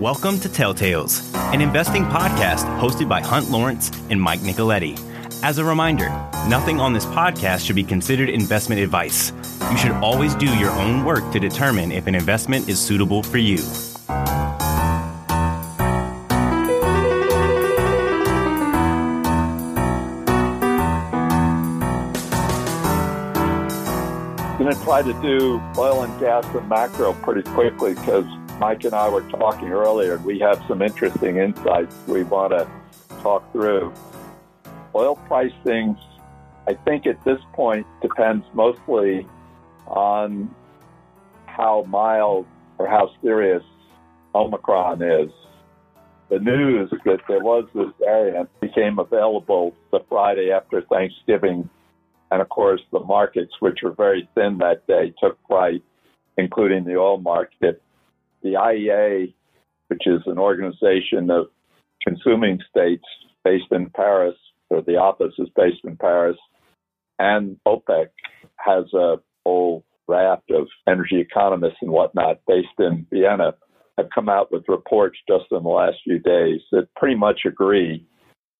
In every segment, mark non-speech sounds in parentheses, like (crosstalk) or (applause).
Welcome to Telltales, an investing podcast hosted by Hunt Lawrence and Mike Nicoletti. As a reminder, nothing on this podcast should be considered investment advice. You should always do your own work to determine if an investment is suitable for you. I'm going to try to do oil and gas and macro pretty quickly because Mike and I were talking earlier, and we have some interesting insights we want to talk through. Oil pricing, I think at this point, depends mostly on how mild or how serious Omicron is. The news that there was this variant became available the Friday after Thanksgiving. And of course, the markets, which were very thin that day, took flight, including the oil market the IEA, which is an organization of consuming states based in Paris, or the office is based in Paris, and OPEC has a whole raft of energy economists and whatnot based in Vienna, have come out with reports just in the last few days that pretty much agree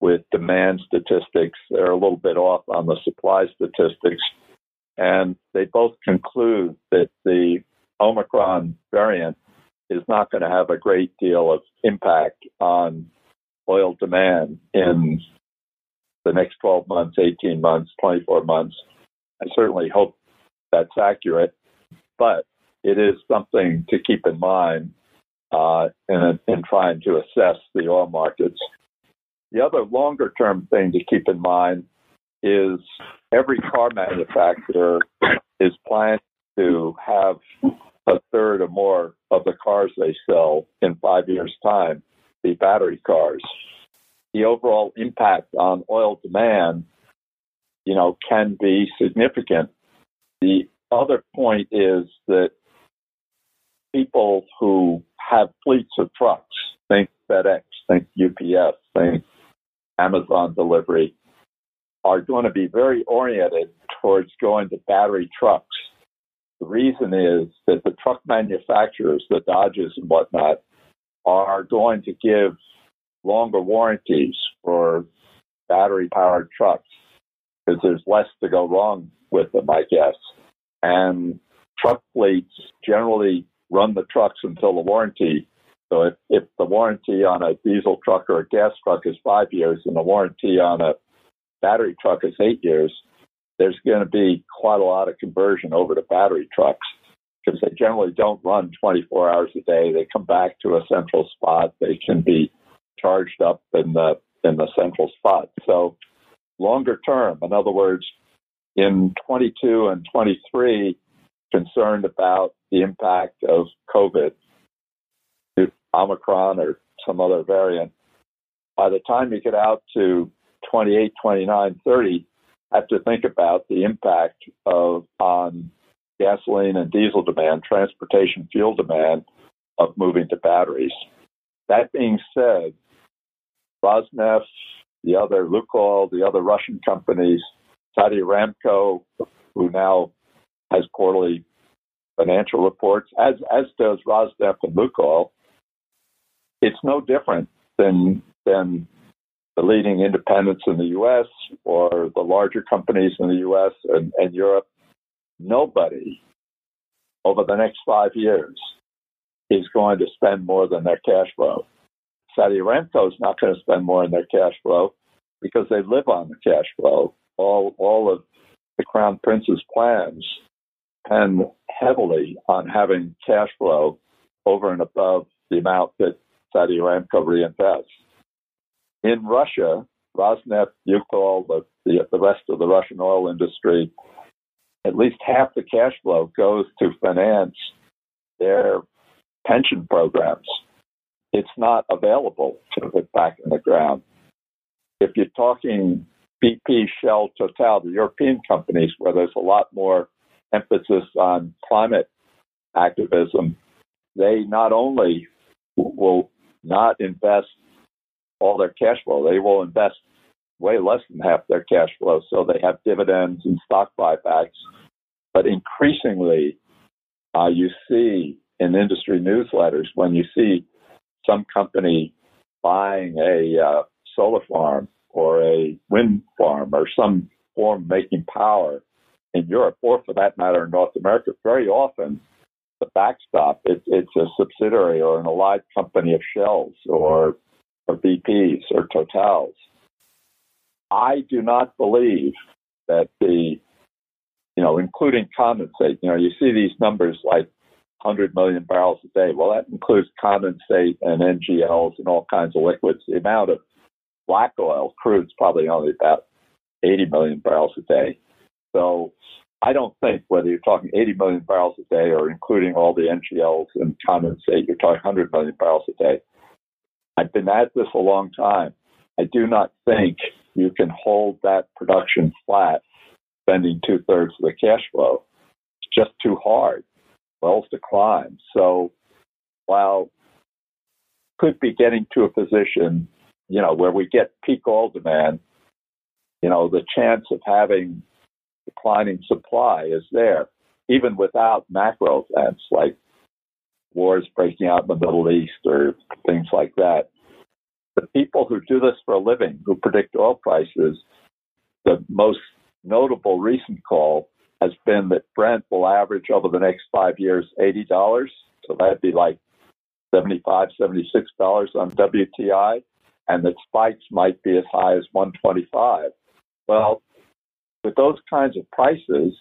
with demand statistics. They're a little bit off on the supply statistics. And they both conclude that the Omicron variant is not going to have a great deal of impact on oil demand in the next 12 months, 18 months, 24 months. I certainly hope that's accurate, but it is something to keep in mind uh, in, in trying to assess the oil markets. The other longer term thing to keep in mind is every car manufacturer is planning to have a third or more of the cars they sell in five years' time be battery cars. The overall impact on oil demand, you know, can be significant. The other point is that people who have fleets of trucks, think FedEx, think UPS, think Amazon delivery, are going to be very oriented towards going to battery trucks the reason is that the truck manufacturers, the Dodges and whatnot, are going to give longer warranties for battery powered trucks because there's less to go wrong with them, I guess. And truck fleets generally run the trucks until the warranty. So if, if the warranty on a diesel truck or a gas truck is five years and the warranty on a battery truck is eight years, there's going to be quite a lot of conversion over to battery trucks because they generally don't run 24 hours a day. They come back to a central spot. They can be charged up in the in the central spot. So longer term, in other words, in 22 and 23, concerned about the impact of COVID, Omicron or some other variant. By the time you get out to 28, 29, 30, have to think about the impact of on gasoline and diesel demand, transportation fuel demand of moving to batteries. That being said, Rosneft, the other Lukoil, the other Russian companies, Saudi Aramco, who now has quarterly financial reports, as as does Rosneft and Lukoil, it's no different than than the leading independents in the U.S. or the larger companies in the U.S. and, and Europe, nobody over the next five years is going to spend more than their cash flow. Saudi Aramco is not going to spend more in their cash flow because they live on the cash flow. All all of the crown prince's plans depend heavily on having cash flow over and above the amount that Saudi Aramco reinvests in Russia, Rosneft, Lukoil, the, the, the rest of the Russian oil industry, at least half the cash flow goes to finance their pension programs. It's not available to put back in the ground. If you're talking BP, Shell, Total, the European companies, where there's a lot more emphasis on climate activism, they not only will not invest all their cash flow. They will invest way less than half their cash flow, so they have dividends and stock buybacks. But increasingly, uh, you see in industry newsletters when you see some company buying a uh, solar farm or a wind farm or some form making power in Europe, or for that matter in North America, very often the backstop it, it's a subsidiary or an allied company of Shells or or BP's or Total's. I do not believe that the you know, including condensate. You know, you see these numbers like 100 million barrels a day. Well, that includes condensate and NGLs and all kinds of liquids. The amount of black oil, crude is probably only about 80 million barrels a day. So I don't think whether you're talking 80 million barrels a day or including all the NGLs and condensate, you're talking 100 million barrels a day. I've been at this a long time. I do not think you can hold that production flat, spending two thirds of the cash flow. It's just too hard. Wells decline. So while could be getting to a position, you know, where we get peak oil demand, you know, the chance of having declining supply is there, even without macro events like wars breaking out in the Middle East or things like that. The people who do this for a living, who predict oil prices, the most notable recent call has been that Brent will average over the next five years $80. So that'd be like $75, $76 on WTI, and that spikes might be as high as 125. Well, with those kinds of prices,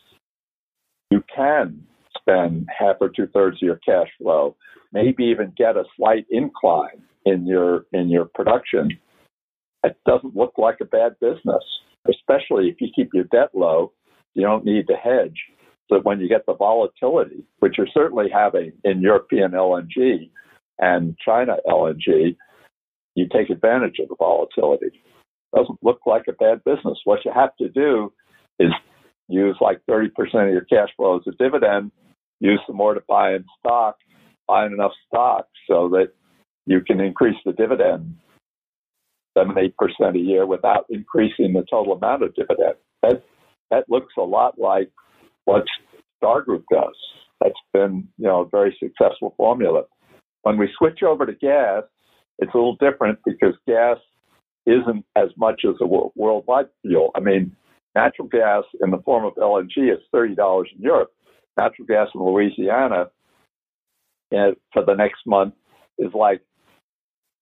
you can spend half or two thirds of your cash flow, maybe even get a slight incline in your in your production. It doesn't look like a bad business, especially if you keep your debt low. You don't need to hedge. So when you get the volatility, which you're certainly having in European LNG and China LNG, you take advantage of the volatility. It Doesn't look like a bad business. What you have to do is use like 30% of your cash flow as a dividend, use some more to buy in stock, buy enough stock so that you can increase the dividend seven, eight percent a year without increasing the total amount of dividend. That that looks a lot like what Star Group does. That's been, you know, a very successful formula. When we switch over to gas, it's a little different because gas isn't as much as a worldwide fuel. I mean, Natural gas in the form of LNG is $30 in Europe. Natural gas in Louisiana and for the next month is like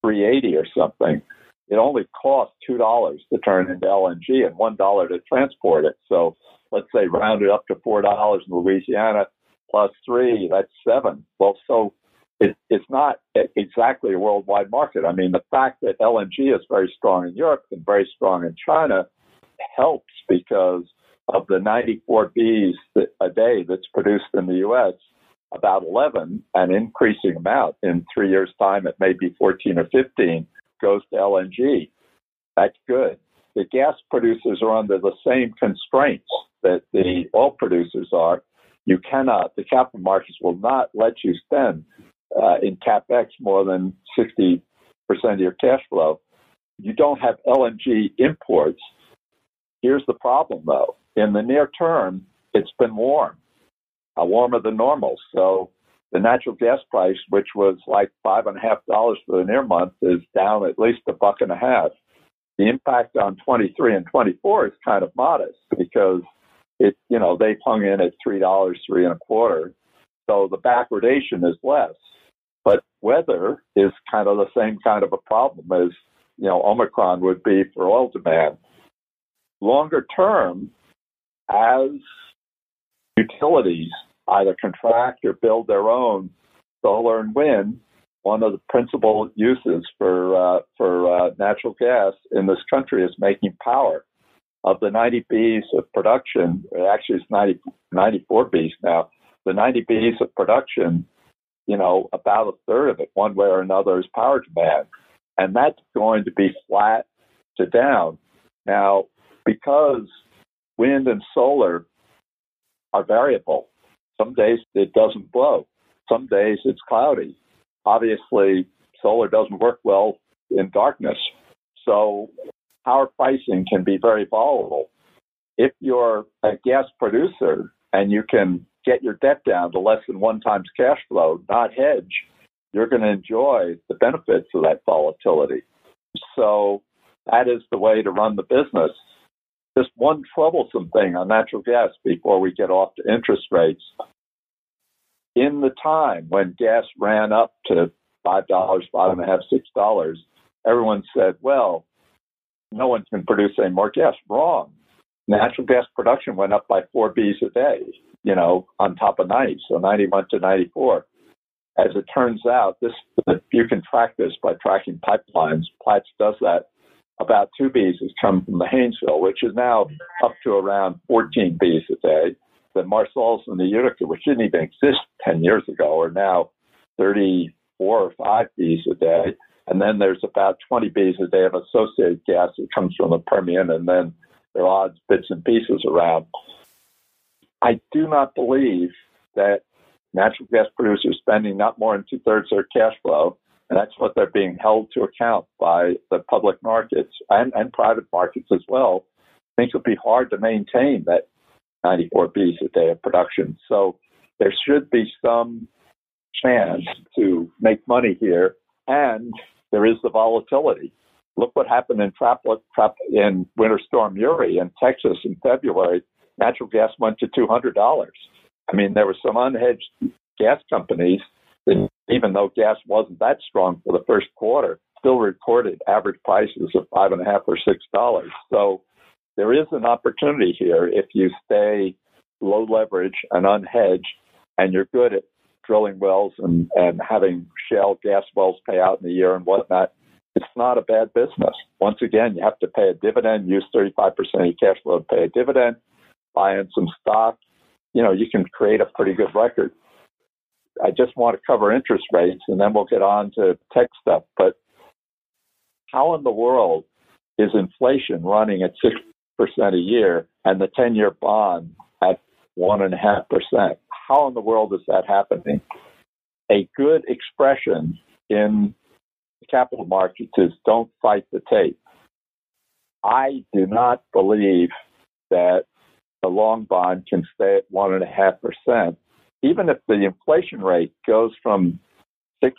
380 or something. It only costs two dollars to turn into LNG and one dollar to transport it. So let's say round it up to four dollars in Louisiana plus three, that's seven. Well, so it, it's not exactly a worldwide market. I mean, the fact that LNG is very strong in Europe and very strong in China helps because of the 94 Bs a day that's produced in the U.S., about 11, an increasing amount in three years' time, it may be 14 or 15, goes to LNG. That's good. The gas producers are under the same constraints that the oil producers are. You cannot, the capital markets will not let you spend uh, in capex more than 60% of your cash flow. You don't have LNG imports Here's the problem, though. In the near term, it's been warm, uh, warmer than normal. So the natural gas price, which was like five and a half dollars for the near month, is down at least a buck and a half. The impact on 23 and 24 is kind of modest because it, you know, they've hung in at three dollars, three and a quarter. So the backwardation is less. But weather is kind of the same kind of a problem as, you know, Omicron would be for oil demand longer term, as utilities either contract or build their own solar and wind, one of the principal uses for uh, for uh, natural gas in this country is making power. Of the 90 Bs of production, actually it's 90, 94 Bs now. The 90 Bs of production, you know, about a third of it, one way or another, is power demand, and that's going to be flat to down. Now, because wind and solar are variable. Some days it doesn't blow. Some days it's cloudy. Obviously, solar doesn't work well in darkness. So power pricing can be very volatile. If you're a gas producer and you can get your debt down to less than one times cash flow, not hedge, you're going to enjoy the benefits of that volatility. So that is the way to run the business. Just one troublesome thing on natural gas before we get off to interest rates. In the time when gas ran up to five dollars, five and a half, six dollars, everyone said, "Well, no one can produce any more gas." Wrong. Natural gas production went up by four Bs a day. You know, on top of 90, so 91 to 94. As it turns out, this you can track this by tracking pipelines. Platts does that about two bees has come from the Haynesville, which is now up to around 14 bees a eh? day. The Marcellus and the Utica, which didn't even exist 10 years ago, are now 34 or 5 bees a eh? day. And then there's about 20 bees a day of associated gas that comes from the Permian, and then there are odds, bits, and pieces around. I do not believe that natural gas producers spending not more than two thirds of their cash flow and that's what they're being held to account by the public markets and, and private markets as well. Think it'll be hard to maintain that 94 Bs a day of production. So there should be some chance to make money here, and there is the volatility. Look what happened in, Trap, in Winter Storm Uri in Texas in February. Natural gas went to $200. I mean, there were some unhedged gas companies that even though gas wasn't that strong for the first quarter, still recorded average prices of five and a half or six dollars. So there is an opportunity here if you stay low leverage and unhedged and you're good at drilling wells and, and having shale gas wells pay out in a year and whatnot, it's not a bad business. Once again, you have to pay a dividend, use 35% of your cash flow to pay a dividend, buy in some stock. You know, you can create a pretty good record. I just want to cover interest rates and then we'll get on to tech stuff. But how in the world is inflation running at 6% a year and the 10 year bond at 1.5%? How in the world is that happening? A good expression in the capital markets is don't fight the tape. I do not believe that the long bond can stay at 1.5% even if the inflation rate goes from 6%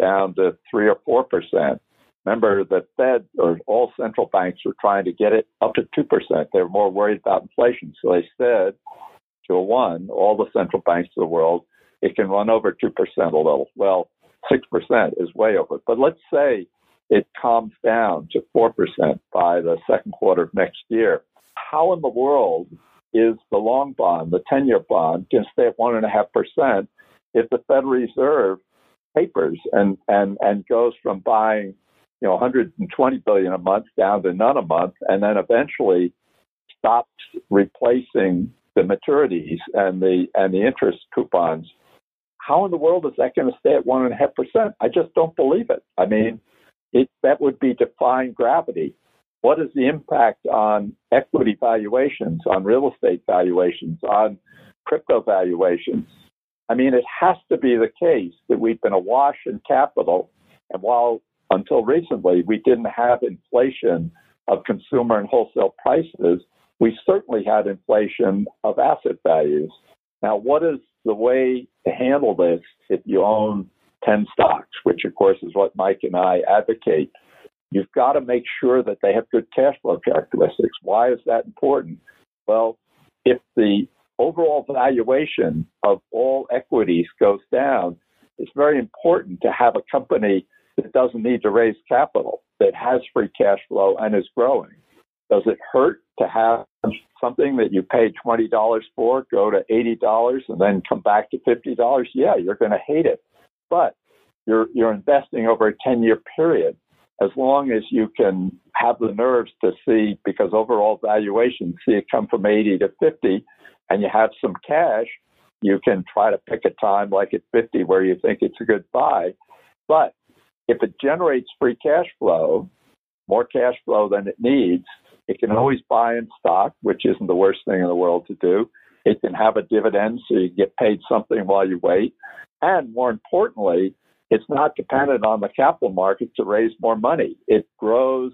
down to 3 or 4%, remember the Fed or all central banks were trying to get it up to 2%. They were more worried about inflation. So they said to one, all the central banks of the world, it can run over 2% a little. Well, 6% is way over. But let's say it calms down to 4% by the second quarter of next year. How in the world is the long bond, the 10 year bond, can stay at 1.5% if the Federal Reserve papers and, and, and goes from buying you know 120 billion a month down to none a month and then eventually stops replacing the maturities and the and the interest coupons how in the world is that going to stay at one and a half percent? I just don't believe it. I mean it that would be defying gravity what is the impact on equity valuations, on real estate valuations, on crypto valuations? I mean, it has to be the case that we've been awash in capital. And while until recently we didn't have inflation of consumer and wholesale prices, we certainly had inflation of asset values. Now, what is the way to handle this if you own 10 stocks, which of course is what Mike and I advocate? You've got to make sure that they have good cash flow characteristics. Why is that important? Well, if the overall valuation of all equities goes down, it's very important to have a company that doesn't need to raise capital, that has free cash flow and is growing. Does it hurt to have something that you paid $20 for go to $80 and then come back to $50? Yeah, you're going to hate it. But you're, you're investing over a 10 year period as long as you can have the nerves to see, because overall valuation, see it come from 80 to 50, and you have some cash, you can try to pick a time like at 50 where you think it's a good buy. But if it generates free cash flow, more cash flow than it needs, it can always buy in stock, which isn't the worst thing in the world to do. It can have a dividend so you get paid something while you wait. And more importantly, it's not dependent on the capital market to raise more money. It grows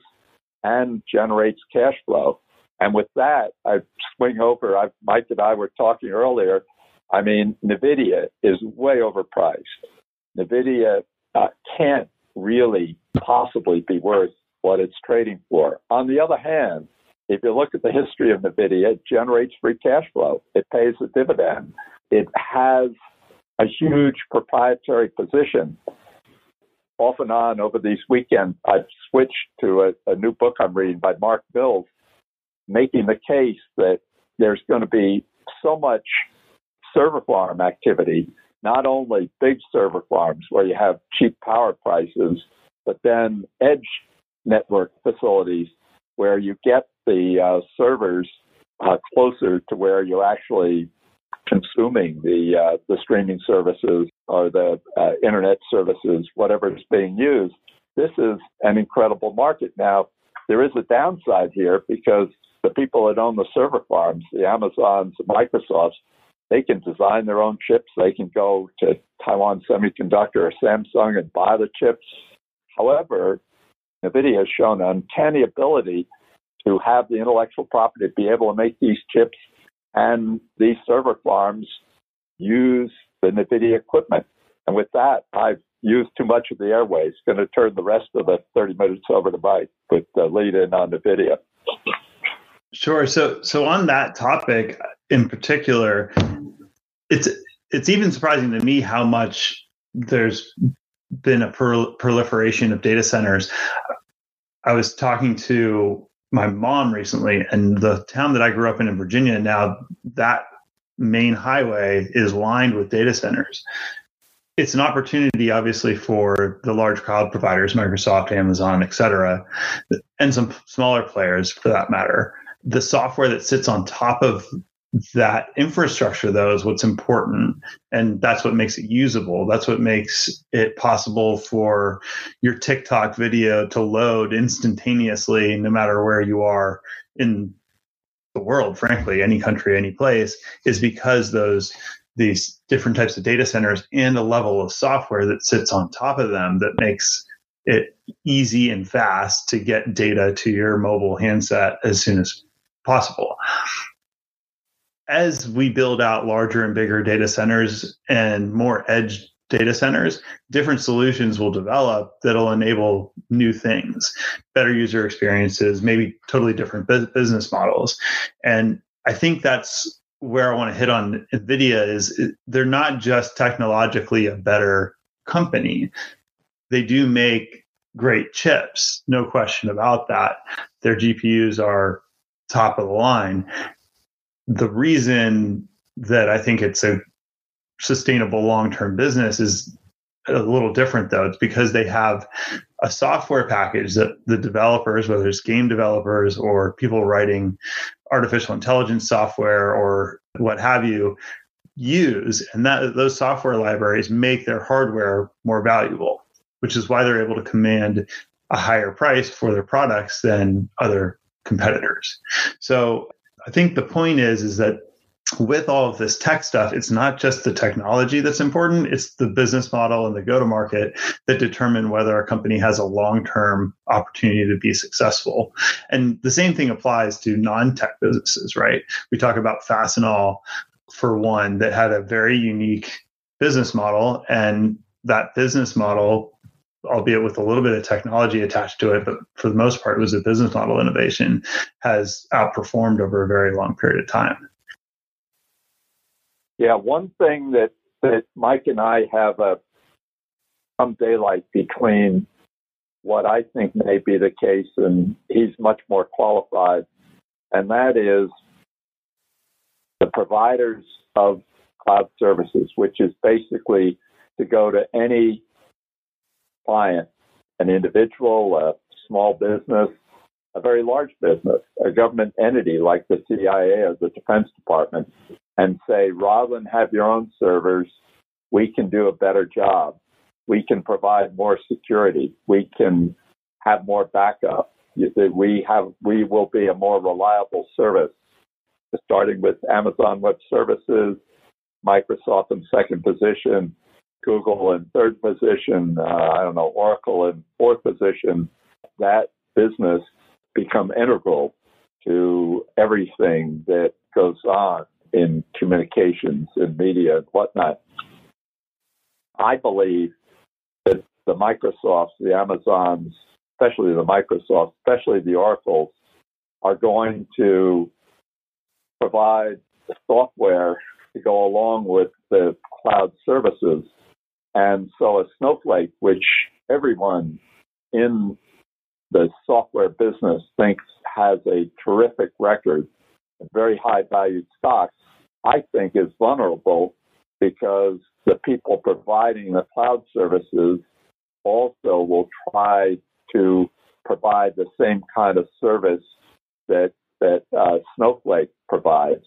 and generates cash flow. And with that, I swing over. I, Mike and I were talking earlier. I mean, NVIDIA is way overpriced. NVIDIA uh, can't really possibly be worth what it's trading for. On the other hand, if you look at the history of NVIDIA, it generates free cash flow. It pays a dividend. It has a huge proprietary position. Off and on over these weekends, I've switched to a, a new book I'm reading by Mark Mills, making the case that there's going to be so much server farm activity, not only big server farms where you have cheap power prices, but then edge network facilities where you get the uh, servers uh, closer to where you're actually consuming the uh, the streaming services or the uh, internet services, whatever is being used. This is an incredible market. Now, there is a downside here because the people that own the server farms, the Amazons, the Microsofts, they can design their own chips. They can go to Taiwan Semiconductor or Samsung and buy the chips. However, NVIDIA has shown an uncanny ability to have the intellectual property to be able to make these chips and these server farms use the NVIDIA equipment. And with that, I've used too much of the airways. Going to turn the rest of the 30 minutes over to Mike with the lead in on NVIDIA. Sure. So, so on that topic in particular, it's it's even surprising to me how much there's been a proliferation of data centers. I was talking to my mom recently, and the town that I grew up in in Virginia now that main highway is lined with data centers. It's an opportunity, obviously, for the large cloud providers, Microsoft, Amazon, et cetera, and some smaller players for that matter. The software that sits on top of that infrastructure though is what's important. And that's what makes it usable. That's what makes it possible for your tiktok video to load instantaneously no matter where you are in the world frankly any country any place is because those these different types of data centers and a level of software that sits on top of them that makes it easy and fast to get data to your mobile handset as soon as possible as we build out larger and bigger data centers and more edge data centers, different solutions will develop that'll enable new things, better user experiences, maybe totally different business models. And I think that's where I want to hit on NVIDIA is they're not just technologically a better company. They do make great chips, no question about that. Their GPUs are top of the line the reason that I think it's a sustainable long term business is a little different though. It's because they have a software package that the developers, whether it's game developers or people writing artificial intelligence software or what have you, use. And that those software libraries make their hardware more valuable, which is why they're able to command a higher price for their products than other competitors. So I think the point is is that with all of this tech stuff, it's not just the technology that's important, it's the business model and the go to market that determine whether a company has a long term opportunity to be successful. And the same thing applies to non tech businesses, right? We talk about Fastenal for one that had a very unique business model, and that business model albeit with a little bit of technology attached to it, but for the most part, it was a business model innovation, has outperformed over a very long period of time. Yeah, one thing that, that Mike and I have a some daylight between what I think may be the case, and he's much more qualified, and that is the providers of cloud services, which is basically to go to any client, an individual, a small business, a very large business, a government entity like the CIA or the Defense Department, and say, rather than have your own servers, we can do a better job. We can provide more security. We can have more backup. We have, we will be a more reliable service. Starting with Amazon Web Services, Microsoft in second position, Google in third position, uh, I don't know, Oracle in fourth position, that business become integral to everything that goes on in communications and media and whatnot. I believe that the Microsofts, the Amazons, especially the Microsofts, especially the Oracles, are going to provide software to go along with the cloud services. And so a Snowflake, which everyone in the software business thinks has a terrific record, a very high valued stock, I think is vulnerable because the people providing the cloud services also will try to provide the same kind of service that that uh, Snowflake provides.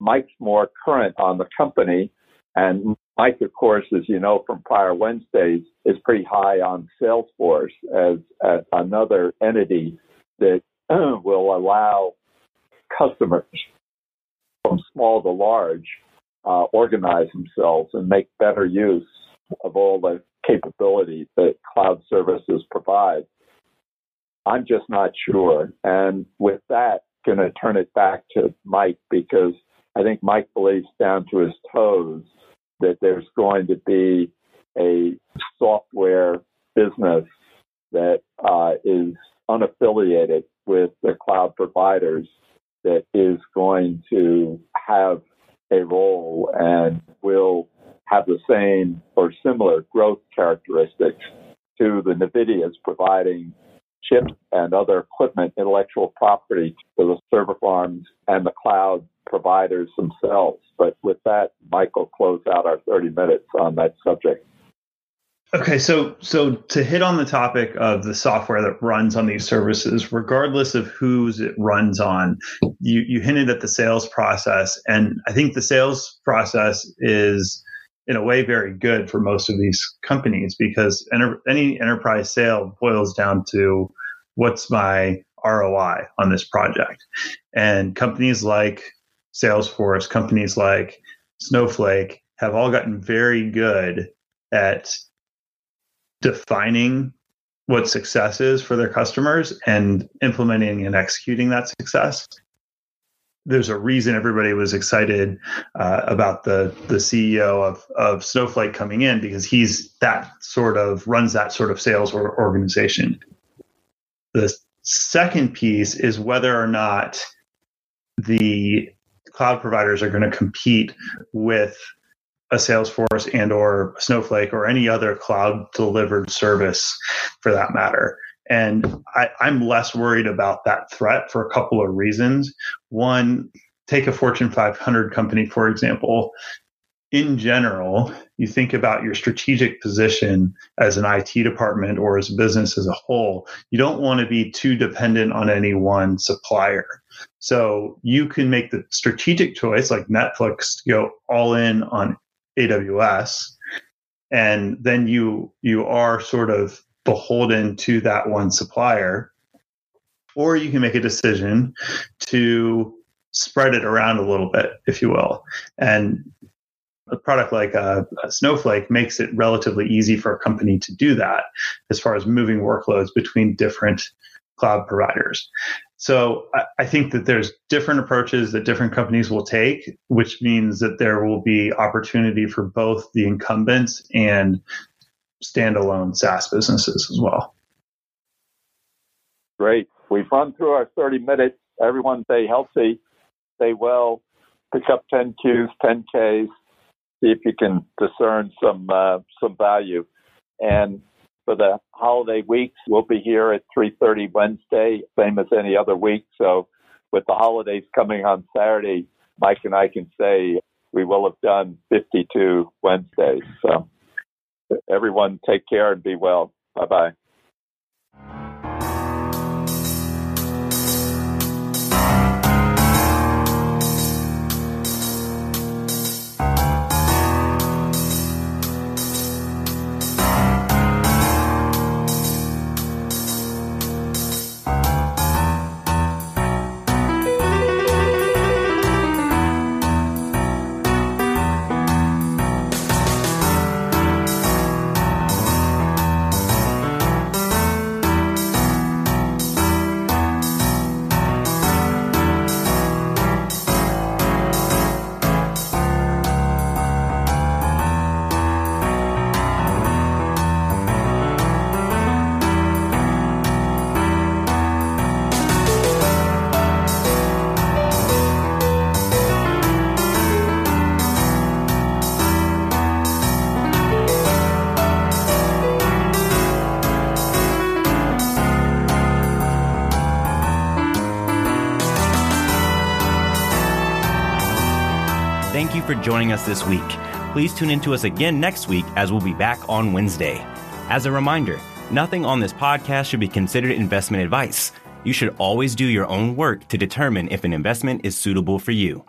Mike's more current on the company, and Mike, of course, as you know from prior Wednesdays, is pretty high on Salesforce as, as another entity that (clears throat) will allow customers from small to large uh, organize themselves and make better use of all the capabilities that cloud services provide. I'm just not sure. And with that, going to turn it back to Mike because I think Mike believes down to his toes that there's going to be a software business that uh, is unaffiliated with the cloud providers that is going to have a role and will have the same or similar growth characteristics to the NVIDIA's providing chips and other equipment, intellectual property to the server farms and the cloud providers themselves. But with that, Michael, close out our 30 minutes on that subject. Okay, so so to hit on the topic of the software that runs on these services, regardless of whose it runs on, you you hinted at the sales process, and I think the sales process is in a way very good for most of these companies because enter, any enterprise sale boils down to what's my ROI on this project, and companies like Salesforce, companies like Snowflake have all gotten very good at defining what success is for their customers and implementing and executing that success. There's a reason everybody was excited uh, about the the CEO of, of Snowflake coming in because he's that sort of runs that sort of sales organization. The second piece is whether or not the cloud providers are going to compete with a Salesforce and or Snowflake or any other cloud delivered service for that matter. And I, I'm less worried about that threat for a couple of reasons. One, take a Fortune 500 company, for example. In general, you think about your strategic position as an IT department or as a business as a whole, you don't want to be too dependent on any one supplier. So you can make the strategic choice, like Netflix, to go all in on AWS, and then you you are sort of beholden to that one supplier, or you can make a decision to spread it around a little bit, if you will, and a product like a, Snowflake makes it relatively easy for a company to do that as far as moving workloads between different cloud providers. So I think that there's different approaches that different companies will take, which means that there will be opportunity for both the incumbents and standalone SaaS businesses as well. Great. We've run through our 30 minutes. Everyone stay healthy, stay well, pick up 10 Qs, 10 Ks, see if you can discern some uh, some value. And for the holiday weeks. We'll be here at 3:30 Wednesday, same as any other week. So, with the holidays coming on Saturday, Mike and I can say we will have done 52 Wednesdays. So, everyone, take care and be well. Bye bye. Joining us this week. Please tune in to us again next week as we'll be back on Wednesday. As a reminder, nothing on this podcast should be considered investment advice. You should always do your own work to determine if an investment is suitable for you.